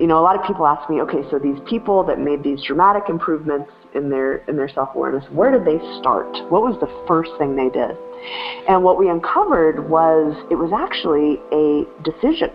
you know, a lot of people ask me, okay, so these people that made these dramatic improvements in their in their self-awareness, where did they start? What was the first thing they did? And what we uncovered was it was actually a decision,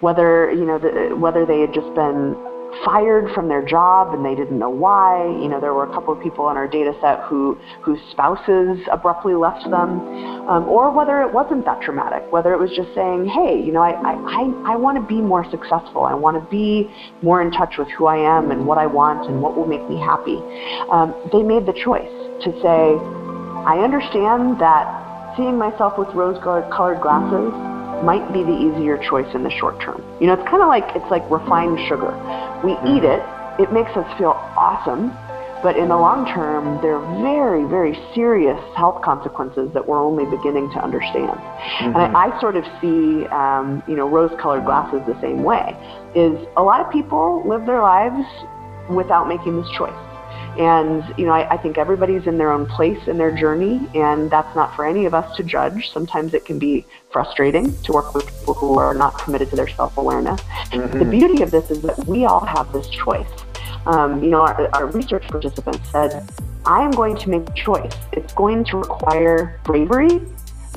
whether you know the, whether they had just been fired from their job and they didn't know why. You know, there were a couple of people on our data set who whose spouses abruptly left them, um, or whether it wasn't that traumatic, whether it was just saying, hey, you know, I, I, I, I want to be more successful. I want to be more in touch with who I am and what I want and what will make me happy. Um, they made the choice to say, I understand that seeing myself with rose-colored glasses might be the easier choice in the short term. You know, it's kind of like it's like refined sugar. We mm-hmm. eat it, it makes us feel awesome, but in the long term, there are very, very serious health consequences that we're only beginning to understand. Mm-hmm. And I, mm-hmm. I, sort of see, um, you know, rose-colored glasses the same way. Is a lot of people live their lives without making this choice. And, you know, I, I, think everybody's in their own place in their journey, and that's not for any of us to judge. Sometimes it can be frustrating to work with people who are not committed to their self awareness. Mm-hmm. The beauty of this is that we all have this choice. Um, you know, our, our research participants said, I am going to make a choice. It's going to require bravery,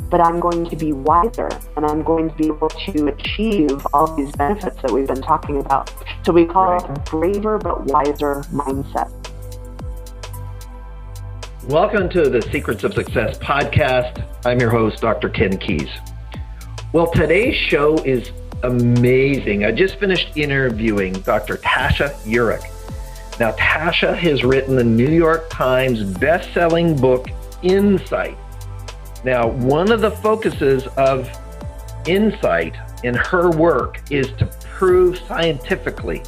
but I'm going to be wiser and I'm going to be able to achieve all these benefits that we've been talking about. So we call right. it braver but wiser mindset. Welcome to the Secrets of Success podcast. I'm your host, Dr. Ken Keis. Well, today's show is amazing. I just finished interviewing Dr. Tasha Eurich. Now, Tasha has written the New York Times best-selling book, Insight. Now, one of the focuses of Insight in her work is to prove scientifically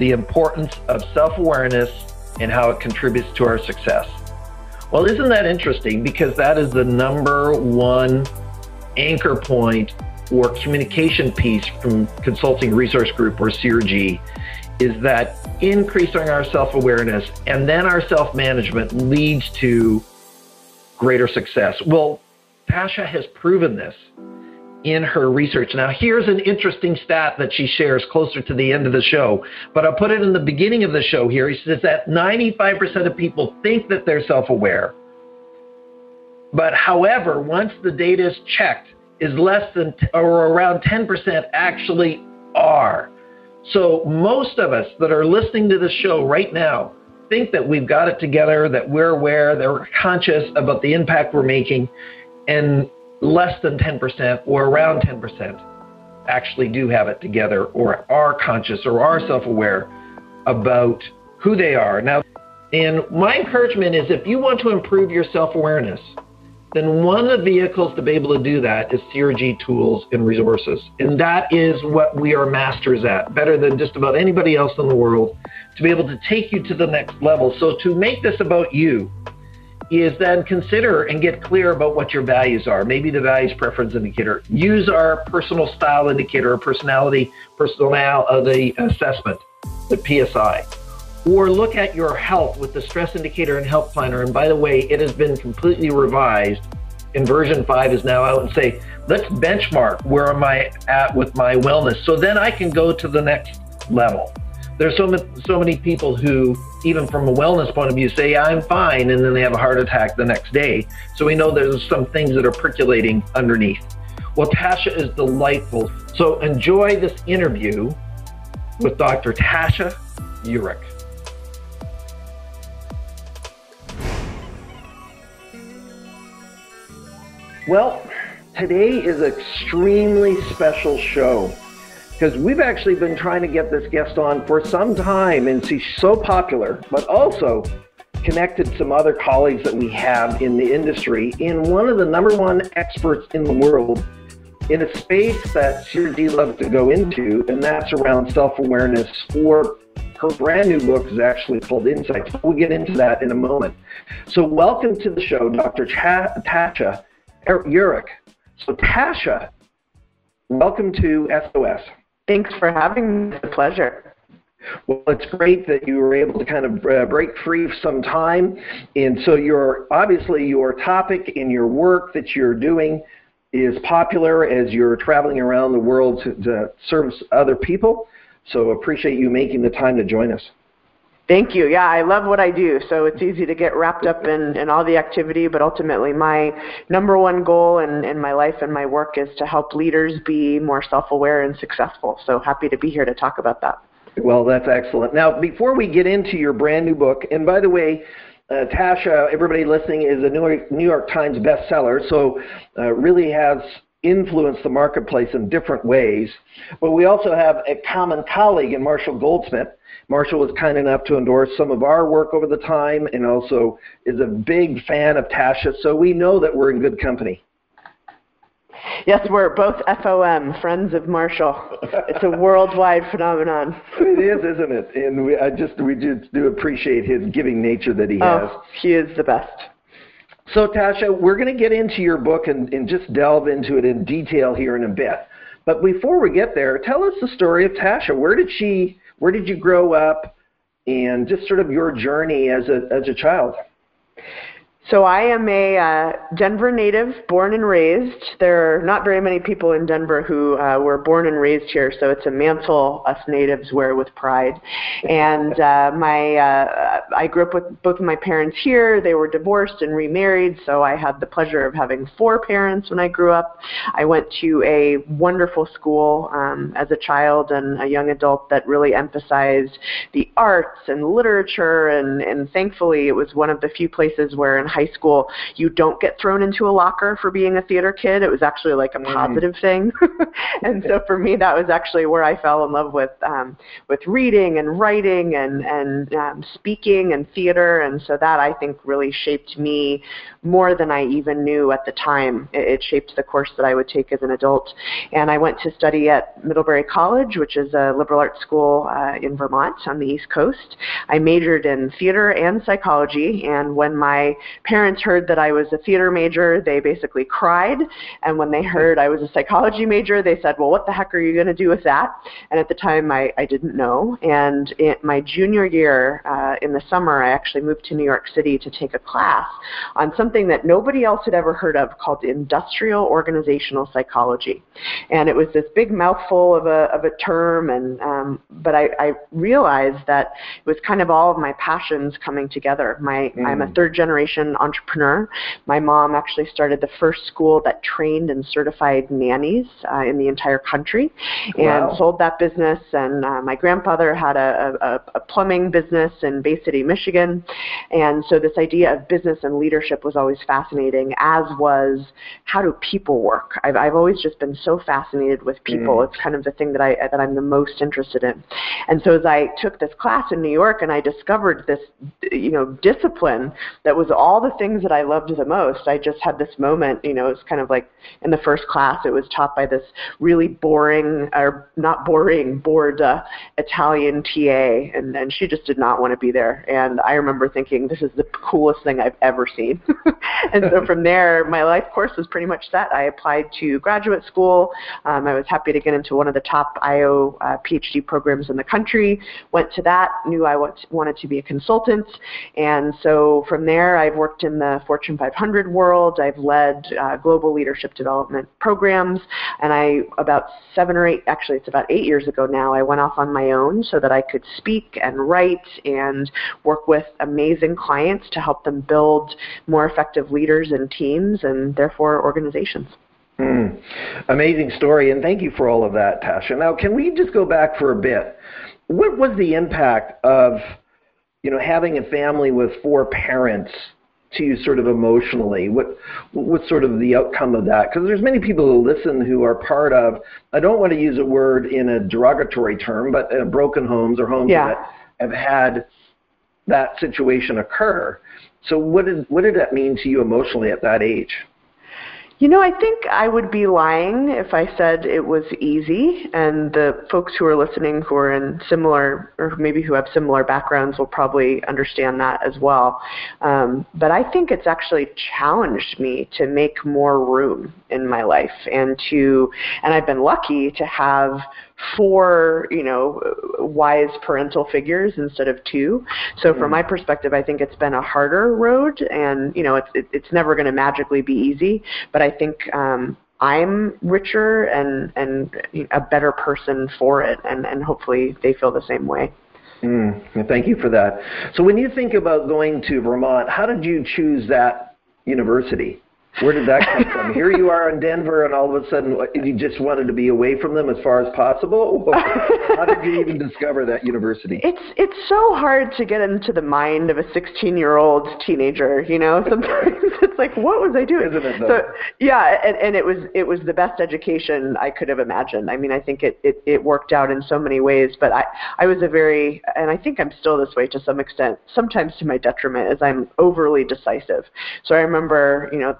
the importance of self-awareness and how it contributes to our success. Well, isn't that interesting? Because that is the number one anchor point or communication piece from Consulting Resource Group or CRG is that increasing our self-awareness and then our self-management leads to greater success. Well, Tasha has proven this in her research. Now, here's an interesting stat that she shares closer to the end of the show, but I'll put it in the beginning of the show here. He says that 95% of people think that they're self aware. But however, once the data is checked, is less than or around 10% actually are. So most of us that are listening to this show right now think that we've got it together, that we're aware, that we're conscious about the impact we're making, and less than 10% or around 10% actually do have it together or are conscious or are self aware about who they are. Now, and my encouragement is if you want to improve your self awareness, then one of the vehicles to be able to do that is CRG tools and resources. And that is what we are masters at, better than just about anybody else in the world, to be able to take you to the next level. So, to make this about you, is then consider and get clear about what your values are. Maybe the values preference indicator. Use our personal style indicator or personality personal of the assessment, the PSI. Or look at your health with the stress indicator and health planner. And by the way, it has been completely revised and version 5 is now out and say, let's benchmark where am I at with my wellness. So then I can go to the next level there's so many, so many people who, even from a wellness point of view, say, yeah, I'm fine, and then they have a heart attack the next day. So we know there's some things that are percolating underneath. Well, Tasha is delightful. So enjoy this interview with Dr. Tasha Eurich. Well, today is an extremely special show because we've actually been trying to get this guest on for some time and she's so popular, but also connected some other colleagues that we have in the industry and one of the number one experts in the world in a space that CRG loves to go into, and that's around self-awareness for her brand new book is actually called Insights. We'll get into that in a moment. So welcome to the show, Dr. Ch- Tasha Eurich. So Tasha, welcome to SOS. Thanks for having me. It's a pleasure. Well, it's great that you were able to kind of uh, break free some time. And so your obviously your topic in your work that you're doing is popular as you're traveling around the world to, to service other people. So appreciate you making the time to join us. Thank you. Yeah, I love what I do. So it's easy to get wrapped up in, in all the activity, but ultimately my number one goal in, in my life and my work is to help leaders be more self-aware and successful. So happy to be here to talk about that. Well, that's excellent. Now, before we get into your brand new book, and by the way, uh, Tasha, everybody listening, is a New York, New York Times bestseller, so uh, really has influenced the marketplace in different ways. But we also have a common colleague in Marshall Goldsmith. Marshall was kind enough to endorse some of our work over the time and also is a big fan of Tasha, so we know that we're in good company. Yes, we're both FOM, Friends of Marshall. It's a worldwide phenomenon. it is, isn't it? And we, I just we just do appreciate his giving nature that he oh, has. He is the best. So, Tasha, we're going to get into your book and, and just delve into it in detail here in a bit. But before we get there, tell us the story of Tasha. Where did she? Where did you grow up? And just sort of your journey as a as a child. So I am a uh, Denver native, born and raised. There are not very many people in Denver who uh, were born and raised here, so it's a mantle us natives wear with pride. And uh, my, uh, I grew up with both of my parents here. They were divorced and remarried, so I had the pleasure of having four parents when I grew up. I went to a wonderful school um, as a child and a young adult that really emphasized the arts and literature, and, and thankfully it was one of the few places where in high school, you don't get thrown into a locker for being a theater kid. It was actually like a mm. positive mm. thing. and so for me, that was actually where I fell in love with um, with reading and writing and and um, speaking and theater. And so that I think really shaped me more than I even knew at the time. It, it shaped the course that I would take as an adult. And I went to study at Middlebury College, which is a liberal arts school uh, in Vermont on the East Coast. I majored in theater and psychology. And when my parents heard that I was a theater major, they basically cried. And when they heard I was a psychology major, they said, well, what the heck are you going to do with that? And at the time, I, I didn't know. And in my junior year, uh, in the summer, I actually moved to New York City to take a class on something that nobody else had ever heard of called industrial organizational psychology. And it was this big mouthful of a, of a term, and, um, but I, I realized that it was kind of all of my passions coming together. My, mm. I'm a mm. third generation entrepreneur. My mom actually started the first school that trained and certified nannies uh, in the entire country and wow. sold that business. And uh, my grandfather had a, a, a plumbing business in Bay City, Michigan. And so this idea of business and leadership was always fascinating, as was how do people work. I've, I've always just been so fascinated with people. Mm. It's kind of the thing that, I, that I'm the most interested in. And so as I took this class in New York and I discovered this, you know, discipline that was all the things that I loved the most. I just had this moment, you know, it was kind of like in the first class, it was taught by this really boring, or not boring, bored uh, Italian TA, and, and she just did not want to be there. And I remember thinking, this is the coolest thing I've ever seen. and so from there, my life course was pretty much set. I applied to graduate school. Um, I was happy to get into one of the top IO uh, PhD programs in the country. Went to that, knew I wanted to be a consultant, and so from there, I've worked worked in the Fortune 500 world. I've led uh, global leadership development programs, and I about seven or eight, actually it's about eight years ago now, I went off on my own so that I could speak and write and work with amazing clients to help them build more effective leaders and teams and therefore organizations. Mm. Amazing story, and thank you for all of that, Tasha. Now, can we just go back for a bit? What was the impact of, you know, having a family with four parents to you sort of emotionally? What what's sort of the outcome of that? Because there's many people who listen who are part of. I don't want to use a word in a derogatory term, but uh, broken homes or homes yeah. that have had that situation occur. So what did what did that mean to you emotionally at that age? You know, I think I would be lying if I said it was easy, and the folks who are listening who are in similar, or maybe who have similar backgrounds, will probably understand that as well. Um, but I think it's actually challenged me to make more room in my life, and to, and I've been lucky to have four, you know, wise parental figures instead of two. So from mm. my perspective, I think it's been a harder road, and you know, it's it, it's never going to magically be easy. But I think um, I'm richer and and a better person for it, and and hopefully they feel the same way. Mm, thank you for that. So when you think about going to Vermont, how did you choose that university? Where did that come from? Here you are in Denver, and all of a sudden you just wanted to be away from them as far as possible. How did you even discover that university? It's it's so hard to get into the mind of a 16-year-old teenager. You know, sometimes it's like, what was I doing? Isn't it? Though? So yeah, and, and it was it was the best education I could have imagined. I mean, I think it, it it worked out in so many ways. But I I was a very and I think I'm still this way to some extent. Sometimes to my detriment, as I'm overly decisive. So I remember, you know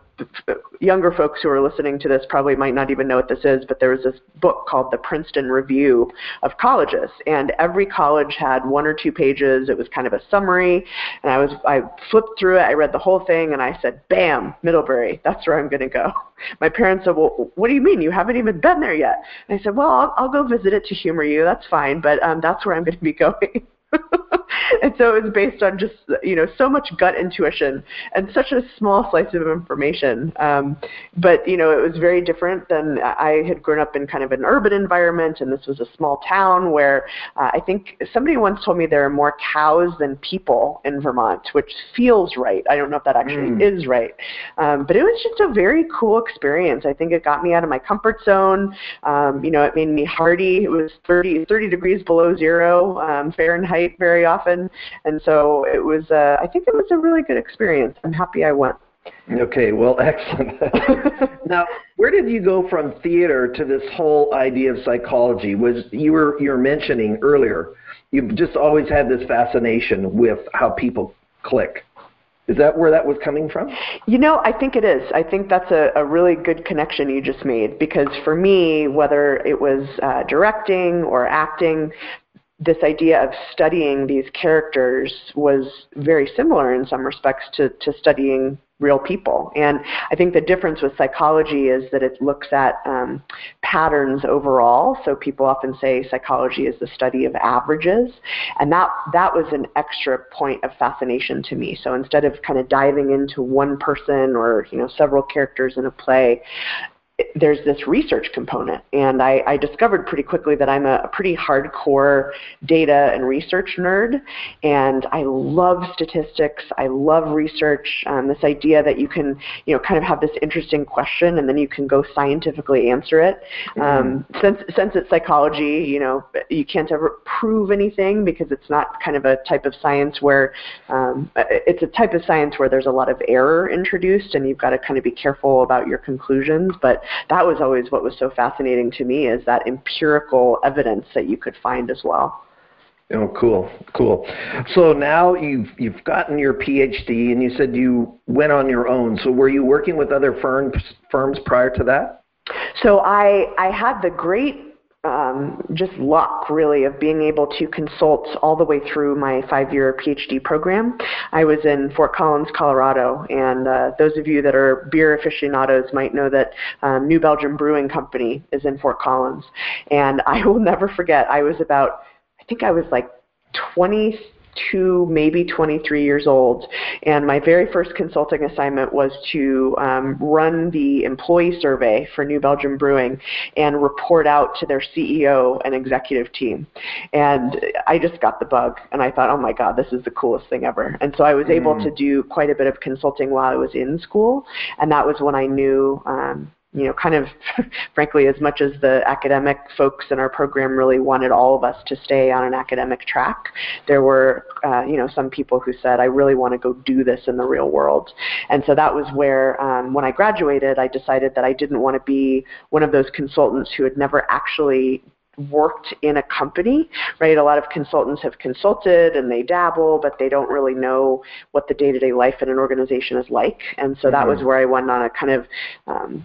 younger folks who are listening to this probably might not even know what this is, but there was this book called the Princeton Review of Colleges, and every college had one or two pages. It was kind of a summary, and I was I flipped through it. I read the whole thing, and I said, "Bam, Middlebury. That's where I'm going to go." My parents said, "Well, what do you mean? You haven't even been there yet?" And I said, "Well, I'll, I'll go visit it to humor you. That's fine, but um, that's where I'm going to be going." and so it was based on just you know so much gut intuition and such a small slice of information. Um, but you know it was very different than I had grown up in kind of an urban environment, and this was a small town where uh, I think somebody once told me there are more cows than people in Vermont, which feels right. I don't know if that actually mm. is right, um, but it was just a very cool experience. I think it got me out of my comfort zone. Um, you know, it made me hardy. It was 30 30 degrees below zero um, Fahrenheit very often and so it was. Uh, I think it was a really good experience. I'm happy I went. Okay, well, excellent. now, where did you go from theater to this whole idea of psychology? Was you were you were mentioning earlier? You've just always had this fascination with how people click. Is that where that was coming from? You know, I think it is. I think that's a, a really good connection you just made because for me, whether it was uh, directing or acting, this idea of studying these characters was very similar in some respects to, to studying real people. And I think the difference with psychology is that it looks at um, patterns overall. So people often say psychology is the study of averages, and that that was an extra point of fascination to me. So instead of kind of diving into one person or you know several characters in a play, there's this research component, and I, I discovered pretty quickly that I'm a, a, pretty hardcore data and research nerd, and I love statistics. I love research. Um, this idea that you can, you know, kind of have this interesting question, and then you can go scientifically answer it. Mm-hmm. Um, since since it's psychology, you know, you can't ever prove anything because it's not kind of a type of science where um, it's a type of science where there's a lot of error introduced, and you've got to kind of be careful about your conclusions, but that was always what was so fascinating to me is that empirical evidence that you could find as well. Oh, cool, cool. So now you've you've gotten your PhD, and you said you went on your own. So were you working with other firms firms prior to that? So I I had the great um, just luck, really, of being able to consult all the way through my five-year PhD program. I was in Fort Collins, Colorado, and uh, those of you that are beer aficionados might know that um, New Belgium Brewing Company is in Fort Collins. And I will never forget, I was about, I think I was like 20 22, maybe 23 years old. And my very first consulting assignment was to um, run the employee survey for New Belgium Brewing and report out to their CEO and executive team. And I just got the bug, and I thought, oh my God, this is the coolest thing ever. And so I was mm. able to do quite a bit of consulting while I was in school, and that was when I knew. Um, you know, kind of frankly, as much as the academic folks in our program really wanted all of us to stay on an academic track, there were, uh, you know, some people who said, I really want to go do this in the real world. And so that was where, um, when I graduated, I decided that I didn't want to be one of those consultants who had never actually worked in a company, right? A lot of consultants have consulted and they dabble, but they don't really know what the day-to-day life in an organization is like. And so mm-hmm. that was where I went on a kind of um,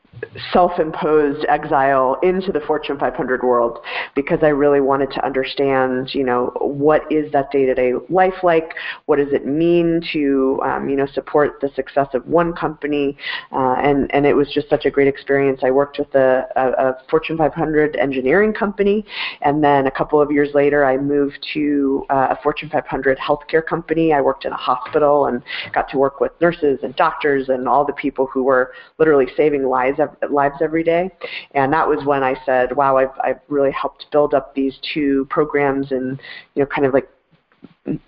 self-imposed exile into the Fortune 500 world because I really wanted to understand, you know, what is that day-to-day life like? What does it mean to, um, you know, support the success of one company? Uh, and and it was just such a great experience. I worked with a, a, a, Fortune 500 engineering company, and then a couple of years later, I moved to uh, a Fortune 500 healthcare company. I worked in a hospital and got to work with nurses and doctors and all the people who were literally saving lives lives every day. And that was when I said, wow, I've, I've really helped build up these two programs and, you know, kind of like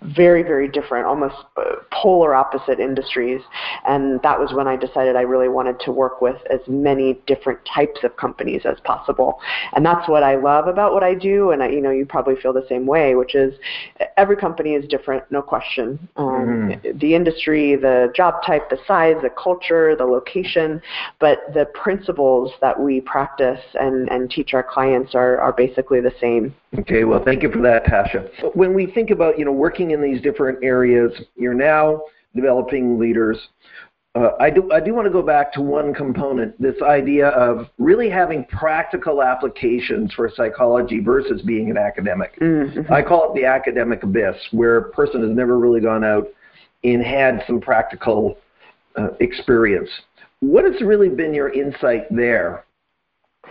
very, very different, almost uh, polar opposite industries. And that was when I decided I really wanted to work with as many different types of companies as possible. And that's what I love about what I do. And I, you know, you probably feel the same way, which is every company is different, no question. Um, mm-hmm. The industry, the job type, the size, the culture, the location, but the principles that we practice and, and teach our clients are, are basically the same. Okay, well, thank you for that, Tasha. When we think about, you know, working in these different areas, you're now developing leaders. Uh, I do I do want to go back to one component, this idea of really having practical applications for psychology versus being an academic. Mm-hmm. I call it the academic abyss, where a person has never really gone out and had some practical uh, experience. What has really been your insight there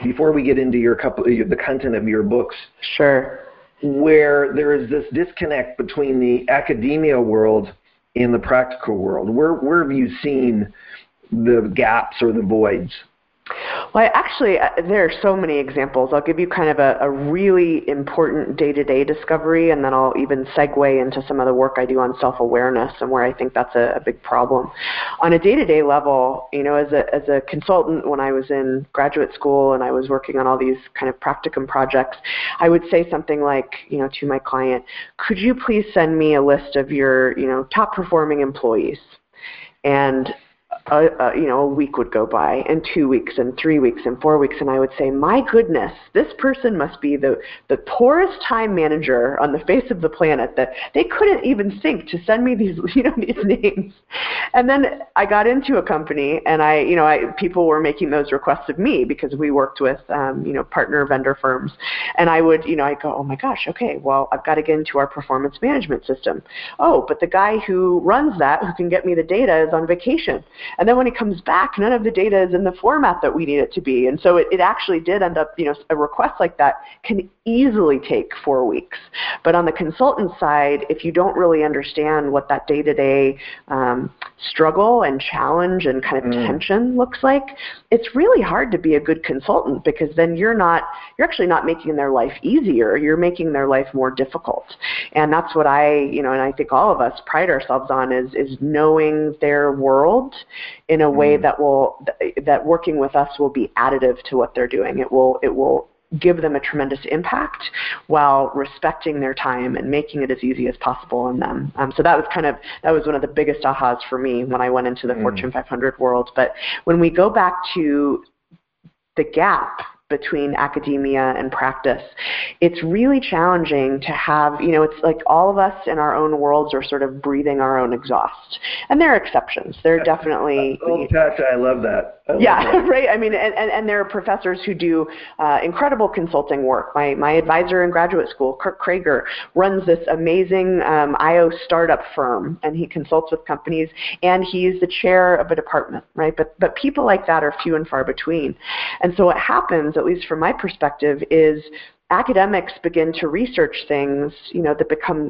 before we get into your couple, the content of your books. Sure. Where there is this disconnect between the academia world and the practical world. Where where have you seen the gaps or the voids? Well, actually, uh, there are so many examples. I'll give you kind of a, a really important day-to-day discovery, and then I'll even segue into some of the work I do on self-awareness and where I think that's a, a big problem. On a day-to-day level, you know, as a as a consultant, when I was in graduate school and I was working on all these kind of practicum projects, I would say something like, you know, to my client, "Could you please send me a list of your, you know, top performing employees?" And a, a, you know a week would go by and two weeks and three weeks and four weeks and i would say my goodness this person must be the the poorest time manager on the face of the planet that they couldn't even think to send me these you know these names. And then i got into a company and i you know i people were making those requests of me because we worked with um, you know partner vendor firms. And i would you know i go oh my gosh okay well i've got to get into our performance management system. Oh but the guy who runs that who can get me the data is on vacation and then when it comes back, none of the data is in the format that we need it to be. And so it, it actually did end up, you know, a request like that can easily take four weeks. But on the consultant side, if you don't really understand what that day-to-day um, struggle and challenge and kind of mm. tension looks like, it's really hard to be a good consultant because then you're not, you're actually not making their life easier. You're making their life more difficult. And that's what I, you know, and I think all of us pride ourselves on is is knowing their world in a way mm. that will that working with us will be additive to what they're doing. It will it will give them a tremendous impact while respecting their time and making it as easy as possible on them. Um, so that was kind of that was one of the biggest ahas for me when I went into the mm. Fortune 500 world. But when we go back to the gap between academia and practice. It's really challenging to have, you know, it's like all of us in our own worlds are sort of breathing our own exhaust. And there are exceptions. There are definitely. Uh, oh, Tasha, I love that. Love yeah, that. right. I mean, and, and, and there are professors who do uh, incredible consulting work. My, my advisor in graduate school, Kurt Kraiger, runs this amazing um, IO startup firm, and he consults with companies, and he's the chair of a department, right? But, but people like that are few and far between. And so what happens, at least from my perspective, is academics begin to research things, you know, that become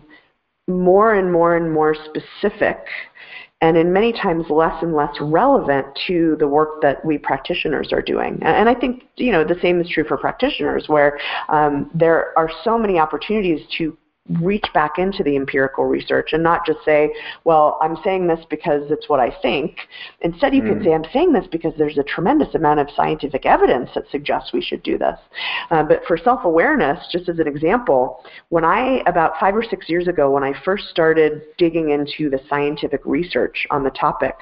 more and more and more specific and in many times less and less relevant to the work that we practitioners are doing. And I think you know the same is true for practitioners, where um, there are so many opportunities to reach back into the empirical research and not just say, well, I'm saying this because it's what I think. Instead, you mm. can say, I'm saying this because there's a tremendous amount of scientific evidence that suggests we should do this. Uh, but for self awareness, just as an example, when I, about five or six years ago, when I first started digging into the scientific research on the topic,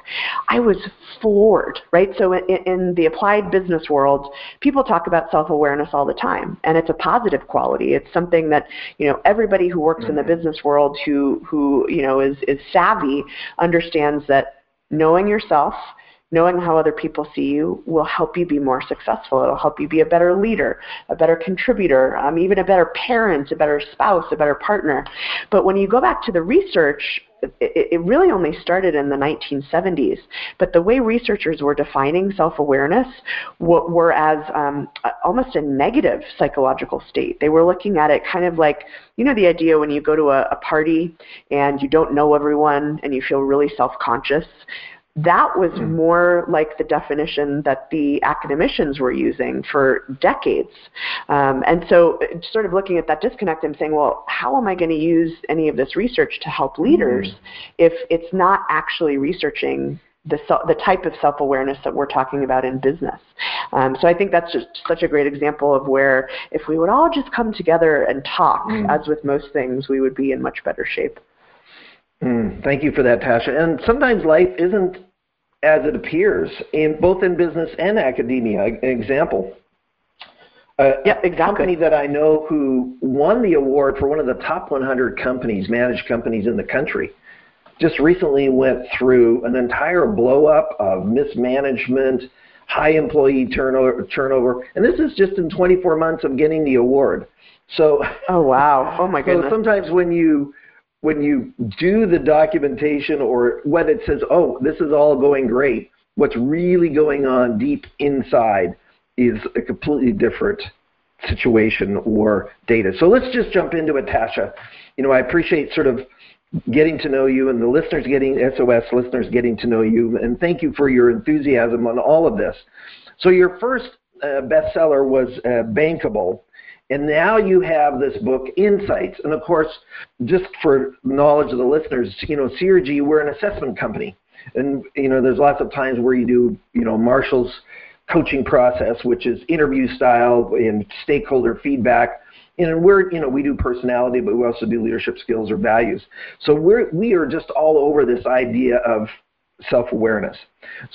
I was floored, right? So in, in the applied business world, people talk about self awareness all the time, and it's a positive quality. It's something that, you know, everybody who works mm-hmm. in the mm-hmm. business world who who you know is is savvy understands that knowing yourself knowing how other people see you will help you be more successful. It'll help you be a better leader, a better contributor, um, even a better parent, a better spouse, a better partner. But when you go back to the research, it, it really only started in the 1970s. But the way researchers were defining self-awareness were, were as um, almost a negative psychological state. They were looking at it kind of like, you know, the idea when you go to a, a party and you don't know everyone and you feel really self-conscious that was hmm. more like the definition that the academicians were using for decades. Um, and so, sort of looking at that disconnect and saying, well, how am I going to use any of this research to help leaders mm. if it's not actually researching the, the type of self awareness that we're talking about in business? Um, so, I think that's just such a great example of where if we would all just come together and talk, mm. as with most things, we would be in much better shape. Mm, thank you for that, Tasha. And sometimes life isn't as it appears in both in business and academia. An example. Uh, yeah, exactly. A company that I know who won the award for one of the top 100 companies, managed companies in the country, just recently went through an entire blow up of mismanagement, high employee turnover, turnover, and this is just in 24 months of getting the award. So, oh wow, oh my goodness. So sometimes when you when you do the documentation or when it says, oh, this is all going great, what's really going on deep inside is a completely different situation or data. So let's just jump into it, Tasha. You know, I appreciate sort of getting to know you and the listeners getting, SOS listeners getting to know you, and thank you for your enthusiasm on all of this. So your first uh, bestseller was uh, Bankable, and now you have this book, Insights. And of course, just for knowledge of the listeners, you know, CRG, we're an assessment company. And, you know, there's lots of times where you do, you know, Marshall's coaching process, which is interview style and stakeholder feedback. And we're, you know, we do personality, but we also do leadership skills or values. So we're, we are just all over this idea of self-awareness.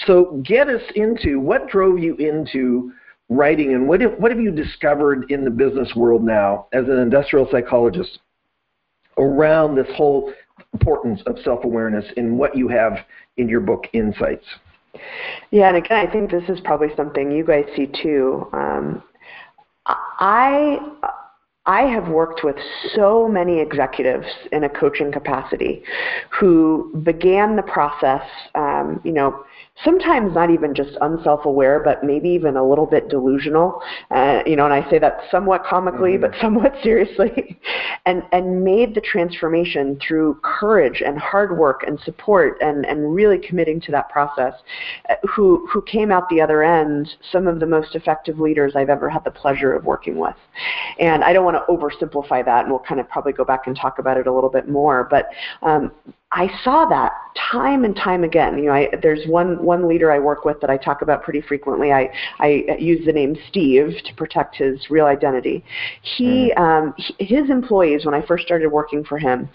So get us into what drove you into writing and what have, what have you discovered in the business world now as an industrial psychologist around this whole importance of self-awareness in what you have in your book insights? Yeah and again i think this is probably something you guys see too. Um, i I have worked with so many executives in a coaching capacity who began the process, um, you know, sometimes not even just unself-aware, but maybe even a little bit delusional. Uh, you know, and I say that somewhat comically, mm-hmm. but somewhat seriously, and and made the transformation through courage and hard work and support and and really committing to that process. Uh, who who came out the other end some of the most effective leaders I've ever had the pleasure of working with. And I don't want to oversimplify that, and we'll kind of probably go back and talk about it a little bit more. But um, I saw that time and time again. You know, I, there's one one leader I work with that I talk about pretty frequently. I I use the name Steve to protect his real identity. He, mm. um, his employees when I first started working for him,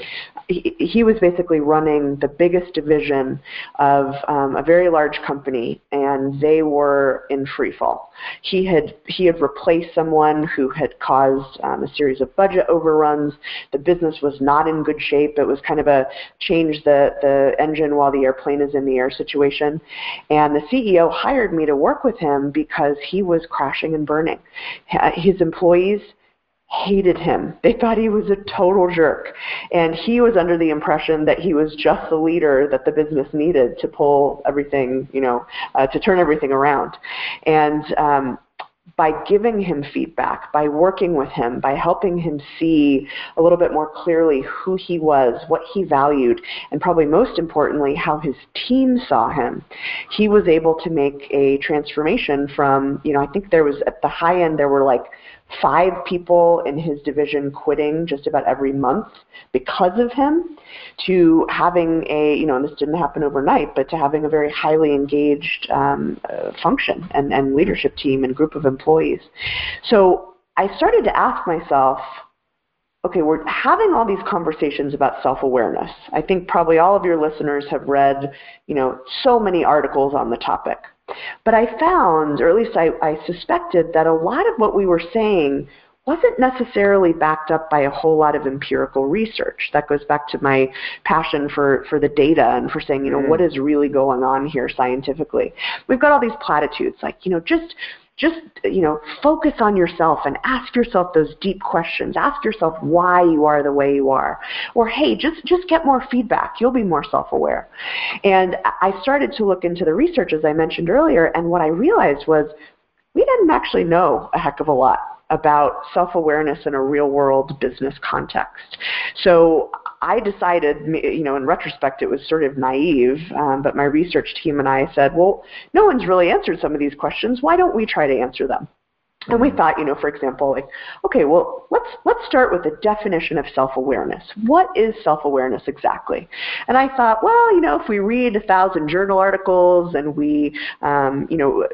he, he was basically running the biggest division of um, a very large company, and they were in free fall. He had he had replaced someone who had caused um, a series of budget overruns. The business was not in good shape. It was kind of a change the the engine while the airplane is in the air situation. And the CEO hired me to work with him because he was crashing and burning. His employees hated him. They thought he was a total jerk. And he was under the impression that he was just the leader that the business needed to pull everything, you know, uh, to turn everything around. And um, by giving him feedback, by working with him, by helping him see a little bit more clearly who he was, what he valued, and probably most importantly, how his team saw him, he was able to make a transformation from, you know, I think there was at the high end, there were like five people in his division quitting just about every month because of him to having a you know and this didn't happen overnight but to having a very highly engaged um, uh, function and, and leadership team and group of employees. So i started to ask myself okay, we're having all these conversations about self-awareness. I think probably all of your listeners have read, you know, so many articles on the topic. But I found, or at least I, I suspected, that a lot of what we were saying wasn't necessarily backed up by a whole lot of empirical research. That goes back to my passion for, for the data and for saying, you know, mm. what is really going on here scientifically. We've got all these platitudes like, you know, just just you know focus on yourself and ask yourself those deep questions. Ask yourself why you are the way you are. Or hey just just get more feedback. You'll be more self-aware. And i started to look into the research as i mentioned earlier and what i realized was we didn't actually know a heck of a lot about self-awareness in a real-world business context. So I decided, you know, in retrospect, it was sort of naive, um, but my research team and I said, well, no one's really answered some of these questions. Why don't we try to answer them? And we mm-hmm. thought, you know, for example, like, okay, well, let's let's start with the definition of self-awareness. What is self-awareness exactly? And I thought, well, you know, if we read a thousand journal articles and we, um, you know,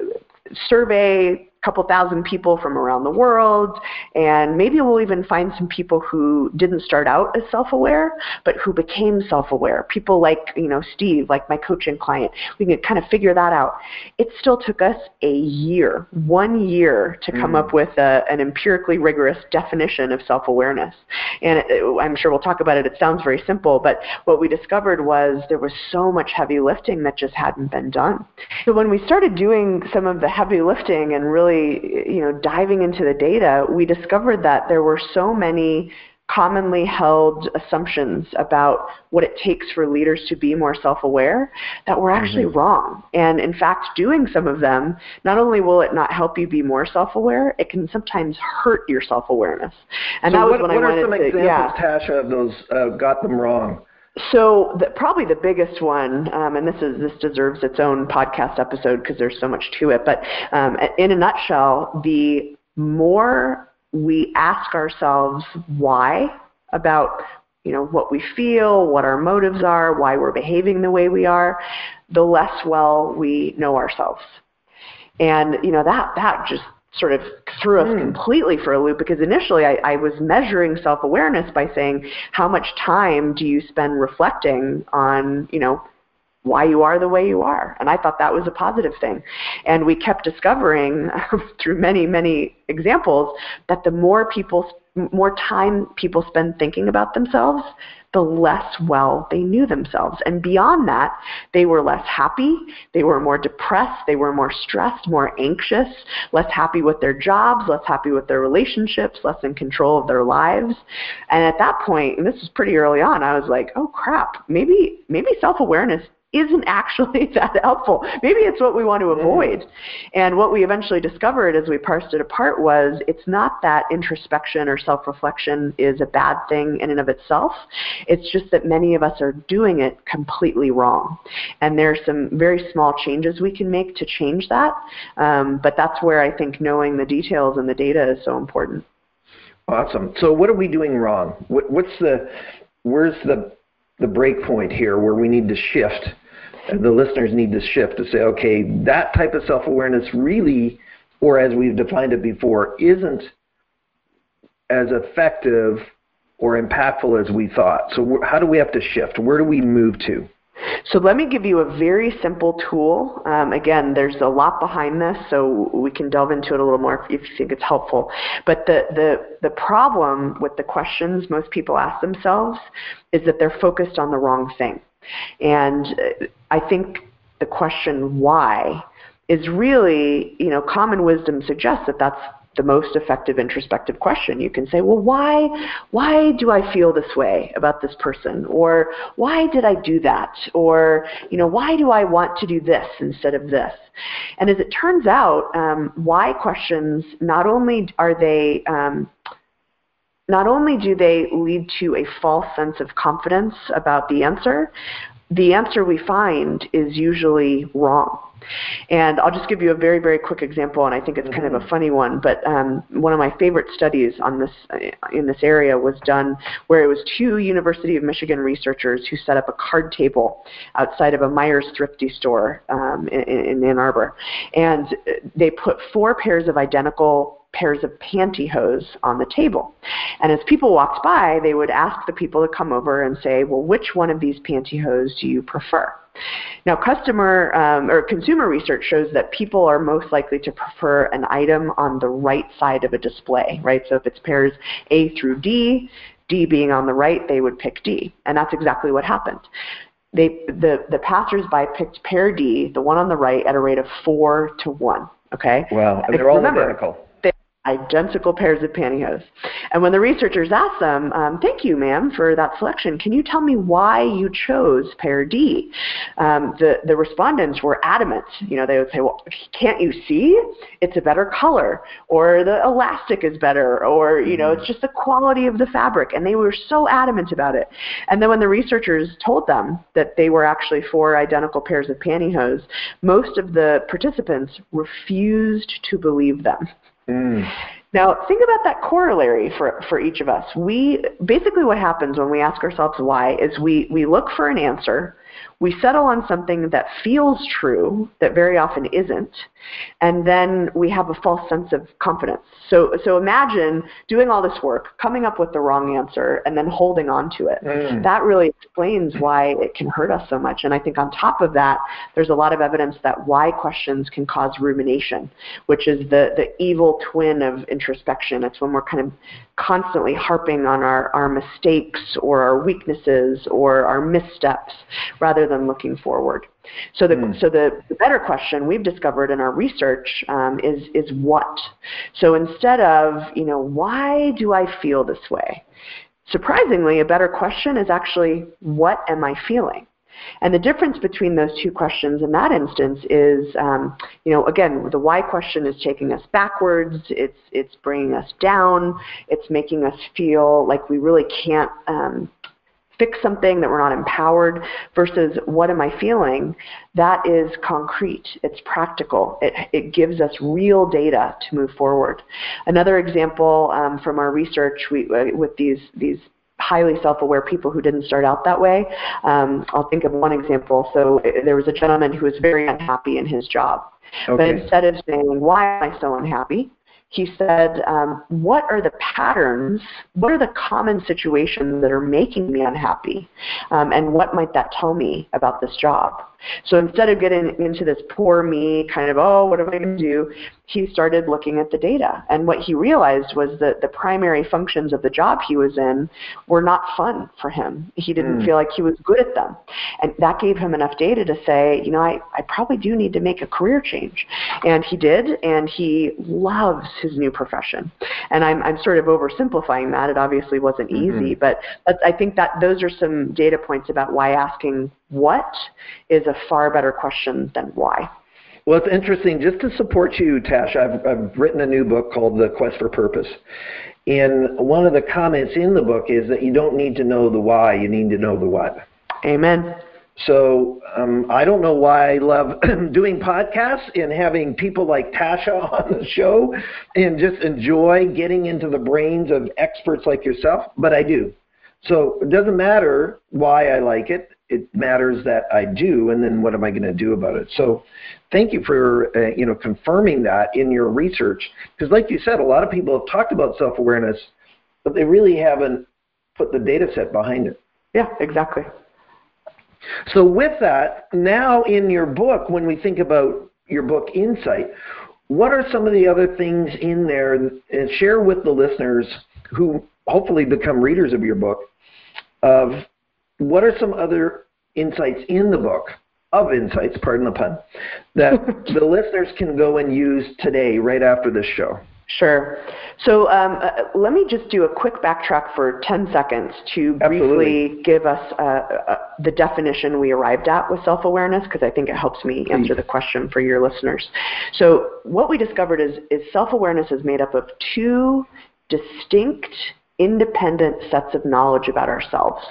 survey couple thousand people from around the world, and maybe we'll even find some people who didn't start out as self-aware, but who became self-aware. People like, you know, Steve, like my coaching client. We can kind of figure that out. It still took us a year, one year, to come mm. up with a, an empirically rigorous definition of self-awareness. And it, I'm sure we'll talk about it. It sounds very simple, but what we discovered was there was so much heavy lifting that just hadn't been done. So when we started doing some of the heavy lifting and really really, you know, diving into the data, we discovered that there were so many commonly held assumptions about what it takes for leaders to be more self-aware that were actually mm-hmm. wrong. And in fact, doing some of them, not only will it not help you be more self-aware, it can sometimes hurt your self-awareness. And so that was what, when what I wanted are some to, examples, yeah. Tasha, of those uh, got them wrong? So the, probably the biggest one, um, and this is this deserves its own podcast episode because there's so much to it. But um, in a nutshell, the more we ask ourselves why about you know what we feel, what our motives are, why we're behaving the way we are, the less well we know ourselves. And you know that that just sort of threw us mm. completely for a loop because initially I, I was measuring self-awareness by saying how much time do you spend reflecting on you know why you are the way you are and i thought that was a positive thing and we kept discovering through many many examples that the more people more time people spend thinking about themselves the less well they knew themselves. And beyond that, they were less happy, they were more depressed, they were more stressed, more anxious, less happy with their jobs, less happy with their relationships, less in control of their lives. And at that point, and this was pretty early on, I was like, oh crap, maybe maybe self-awareness isn't actually that helpful. Maybe it's what we want to avoid. Mm. And what we eventually discovered as we parsed it apart was it's not that introspection or self reflection is a bad thing in and of itself. It's just that many of us are doing it completely wrong. And there's some very small changes we can make to change that. Um, but that's where I think knowing the details and the data is so important. Awesome. So what are we doing wrong? What, what's the where's the the break point here where we need to shift. The listeners need to shift to say, okay, that type of self awareness really, or as we've defined it before, isn't as effective or impactful as we thought. So, how do we have to shift? Where do we move to? So let me give you a very simple tool. Um, again, there's a lot behind this, so we can delve into it a little more if you think it's helpful. But the, the, the problem with the questions most people ask themselves is that they're focused on the wrong thing. And uh, I think the question why is really, you know, common wisdom suggests that that's the most effective introspective question. You can say, well, why, why do I feel this way about this person? Or why did I do that? Or, you know, why do I want to do this instead of this? And as it turns out, um, why questions not only are they um, not only do they lead to a false sense of confidence about the answer, the answer we find is usually wrong. And I'll just give you a very, very quick example, and I think it's kind of a mm-hmm. funny one. But um, one of my favorite studies on this in this area was done where it was two University of Michigan researchers who set up a card table outside of a Meijer's thrifty store um, in, in Ann Arbor, and they put four pairs of identical pairs of pantyhose on the table. And as people walked by, they would ask the people to come over and say, well, which one of these pantyhose do you prefer? Now, customer um, or consumer research shows that people are most likely to prefer an item on the right side of a display, right? So if it's pairs A through D, D being on the right, they would pick D. And that's exactly what happened. They, the, the passersby picked pair D, the one on the right, at a rate of 4 to 1. Okay? Wow. And they're all Remember, identical identical pairs of pantyhose. And when the researchers asked them, um, thank you, ma'am, for that selection, can you tell me why you chose pair D? Um, the, the respondents were adamant. You know, they would say, well, can't you see? It's a better color, or the elastic is better, or, you know, it's mm-hmm. just the quality of the fabric. And they were so adamant about it. And then when the researchers told them that they were actually four identical pairs of pantyhose, most of the participants refused to believe them. Mm. Now, think about that corollary for, for each of us. We basically what happens when we ask ourselves why is we, we look for an answer we settle on something that feels true, that very often isn't, and then we have a false sense of confidence. So, so imagine doing all this work, coming up with the wrong answer, and then holding on to it. Mm. That really explains why it can hurt us so much. And I think on top of that, there's a lot of evidence that why questions can cause rumination, which is the, the evil twin of introspection. It's when we're kind of constantly harping on our, our mistakes or our weaknesses or our missteps rather than looking forward. So the, mm. so the, the, better question we've discovered in our research um, is, is what. So instead of, you know, why do I feel this way? Surprisingly, a better question is actually, what am I feeling? And the difference between those two questions in that instance is, um, you know, again, the why question is taking us backwards. It's it's bringing us down. It's making us feel like we really can't um, fix something, that we're not empowered, versus what am I feeling, that is concrete. It's practical. It, it gives us real data to move forward. Another example um, from our research we, uh, with these, these highly self-aware people who didn't start out that way. Um, I'll think of one example. So uh, there was a gentleman who was very unhappy in his job. Okay. But instead of saying, why am I so unhappy? He said, um, What are the patterns? What are the common situations that are making me unhappy? Um, and what might that tell me about this job? So instead of getting into this poor me kind of, oh, what am I going to do? He started looking at the data. And what he realized was that the primary functions of the job he was in were not fun for him. He didn't mm. feel like he was good at them. And that gave him enough data to say, you know, I, I probably do need to make a career change. And he did, and he loves his new profession. And I'm, I'm sort of oversimplifying that. It obviously wasn't mm-hmm. easy, but I think that those are some data points about why asking what is a far better question than why. Well, it's interesting. Just to support you, Tash, I've, I've written a new book called The Quest for Purpose. And one of the comments in the book is that you don't need to know the why, you need to know the what. Amen. So um, I don't know why I love doing podcasts and having people like Tasha on the show and just enjoy getting into the brains of experts like yourself, but I do. So it doesn't matter why I like it it matters that I do, and then what am I going to do about it? So, thank you for uh, you know confirming that in your research, because like you said, a lot of people have talked about self awareness, but they really haven't put the data set behind it. Yeah, exactly. So with that, now in your book, when we think about your book Insight, what are some of the other things in there, and share with the listeners who hopefully become readers of your book of what are some other insights in the book of insights, pardon the pun, that the listeners can go and use today, right after this show? Sure. So um, uh, let me just do a quick backtrack for 10 seconds to briefly Absolutely. give us uh, uh, the definition we arrived at with self awareness, because I think it helps me answer the question for your listeners. So, what we discovered is, is self awareness is made up of two distinct independent sets of knowledge about ourselves.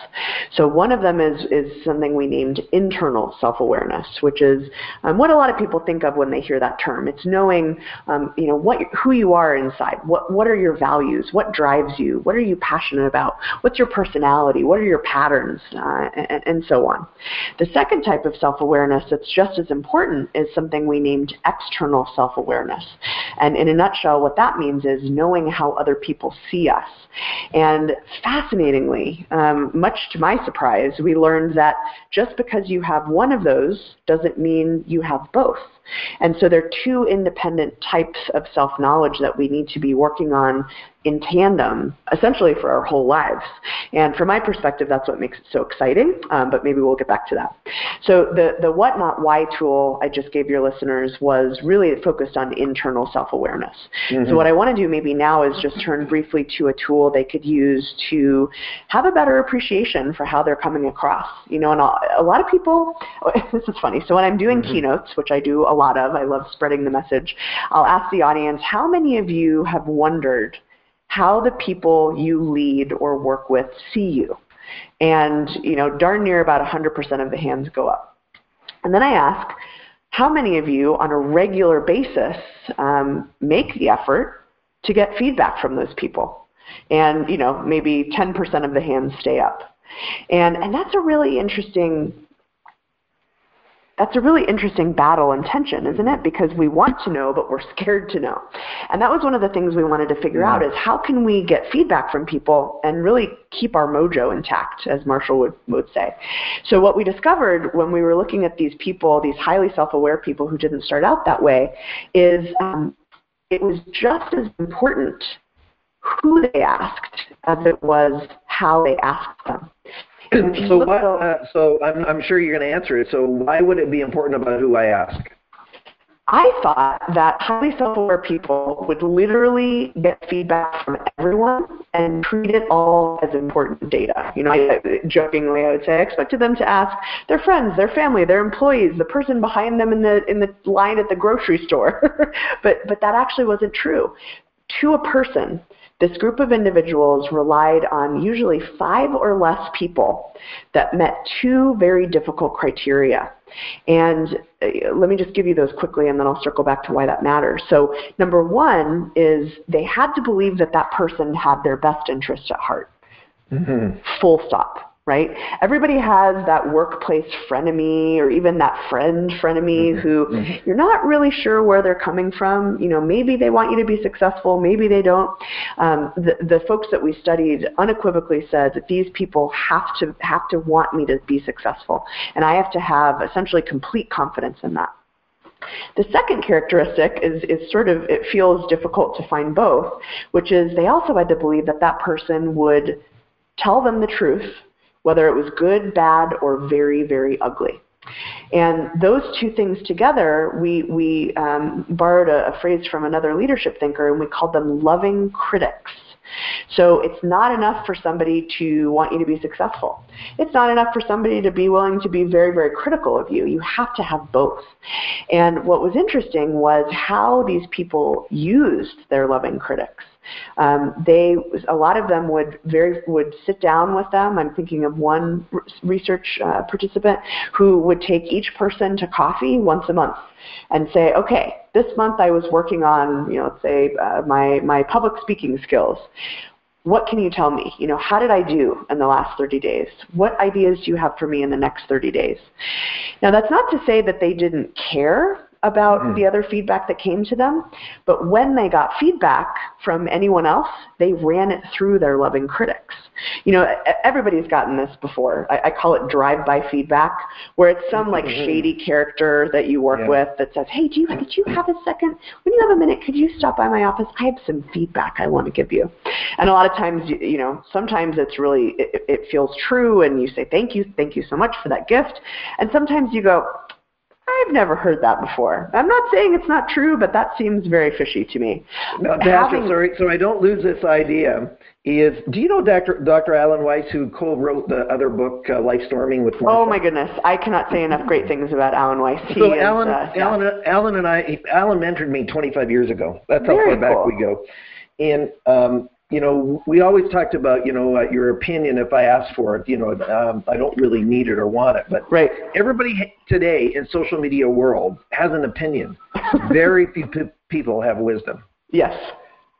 So one of them is, is something we named internal self-awareness, which is um, what a lot of people think of when they hear that term. It's knowing, um, you know, what who you are inside. What what are your values? What drives you? What are you passionate about? What's your personality? What are your patterns? Uh, and, and so on. The second type of self-awareness that's just as important is something we named external self-awareness. And in a nutshell, what that means is knowing how other people see us. And fascinatingly, um, much to my surprise, we learned that just because you have one of those doesn't mean you have both. And so there are two independent types of self knowledge that we need to be working on in tandem, essentially for our whole lives. And from my perspective, that's what makes it so exciting, um, but maybe we'll get back to that. So the, the what not why tool I just gave your listeners was really focused on internal self-awareness. Mm-hmm. So what I want to do maybe now is just turn briefly to a tool they could use to have a better appreciation for how they're coming across. You know, and a lot of people, this is funny. So when I'm doing mm-hmm. keynotes, which I do a lot of, I love spreading the message, I'll ask the audience, how many of you have wondered how the people you lead or work with see you. And, you know, darn near about 100% of the hands go up. And then I ask, how many of you on a regular basis um, make the effort to get feedback from those people? And, you know, maybe 10% of the hands stay up. And, and that's a really interesting that's a really interesting battle and tension, isn't it? Because we want to know, but we're scared to know. And that was one of the things we wanted to figure yeah. out is how can we get feedback from people and really keep our mojo intact, as Marshall would, would say. So what we discovered when we were looking at these people, these highly self-aware people who didn't start out that way, is um, it was just as important who they asked as it was how they asked them. So why, uh, so I'm, I'm sure you're going to answer it. So why would it be important about who I ask? I thought that highly self-aware people would literally get feedback from everyone and treat it all as important data. You know, I, jokingly, I would say I expected them to ask their friends, their family, their employees, the person behind them in the in the line at the grocery store. but but that actually wasn't true. To a person, this group of individuals relied on usually five or less people that met two very difficult criteria. And uh, let me just give you those quickly and then I'll circle back to why that matters. So, number one is they had to believe that that person had their best interest at heart. Mm-hmm. Full stop right? Everybody has that workplace frenemy or even that friend frenemy mm-hmm. who mm-hmm. you're not really sure where they're coming from. You know, maybe they want you to be successful, maybe they don't. Um, the, the folks that we studied unequivocally said that these people have to have to want me to be successful, and I have to have essentially complete confidence in that. The second characteristic is, is sort of, it feels difficult to find both, which is they also had to believe that that person would tell them the truth whether it was good, bad, or very, very ugly. And those two things together, we, we um, borrowed a, a phrase from another leadership thinker, and we called them loving critics. So it's not enough for somebody to want you to be successful. It's not enough for somebody to be willing to be very, very critical of you. You have to have both. And what was interesting was how these people used their loving critics. Um, they, a lot of them would very would sit down with them. I'm thinking of one research uh, participant who would take each person to coffee once a month and say, okay, this month I was working on, you know, let's say uh, my my public speaking skills. What can you tell me? You know, how did I do in the last 30 days? What ideas do you have for me in the next 30 days? Now, that's not to say that they didn't care about mm. the other feedback that came to them. But when they got feedback from anyone else, they ran it through their loving critics. You know, everybody's gotten this before. I, I call it drive-by feedback, where it's some like mm-hmm. shady character that you work yeah. with that says, "Hey, do you did you have a second? When you have a minute, could you stop by my office? I have some feedback I want to give you." And a lot of times, you, you know, sometimes it's really it, it feels true, and you say, "Thank you, thank you so much for that gift," and sometimes you go, I've never heard that before. I'm not saying it's not true, but that seems very fishy to me. Now, Having, sorry, so I don't lose this idea. Is do you know Dr. Dr. Alan Weiss, who co-wrote the other book, uh, Life Storming with? Oh my goodness, I cannot say enough great things about Alan Weiss. He so is, Alan, uh, Alan, yeah. Alan and I, Alan mentored me 25 years ago. That's how Very far back cool. we go. And um, you know, we always talked about, you know, uh, your opinion if I ask for it, you know, um, I don't really need it or want it. But right. everybody today in social media world has an opinion. Very few p- people have wisdom. Yes.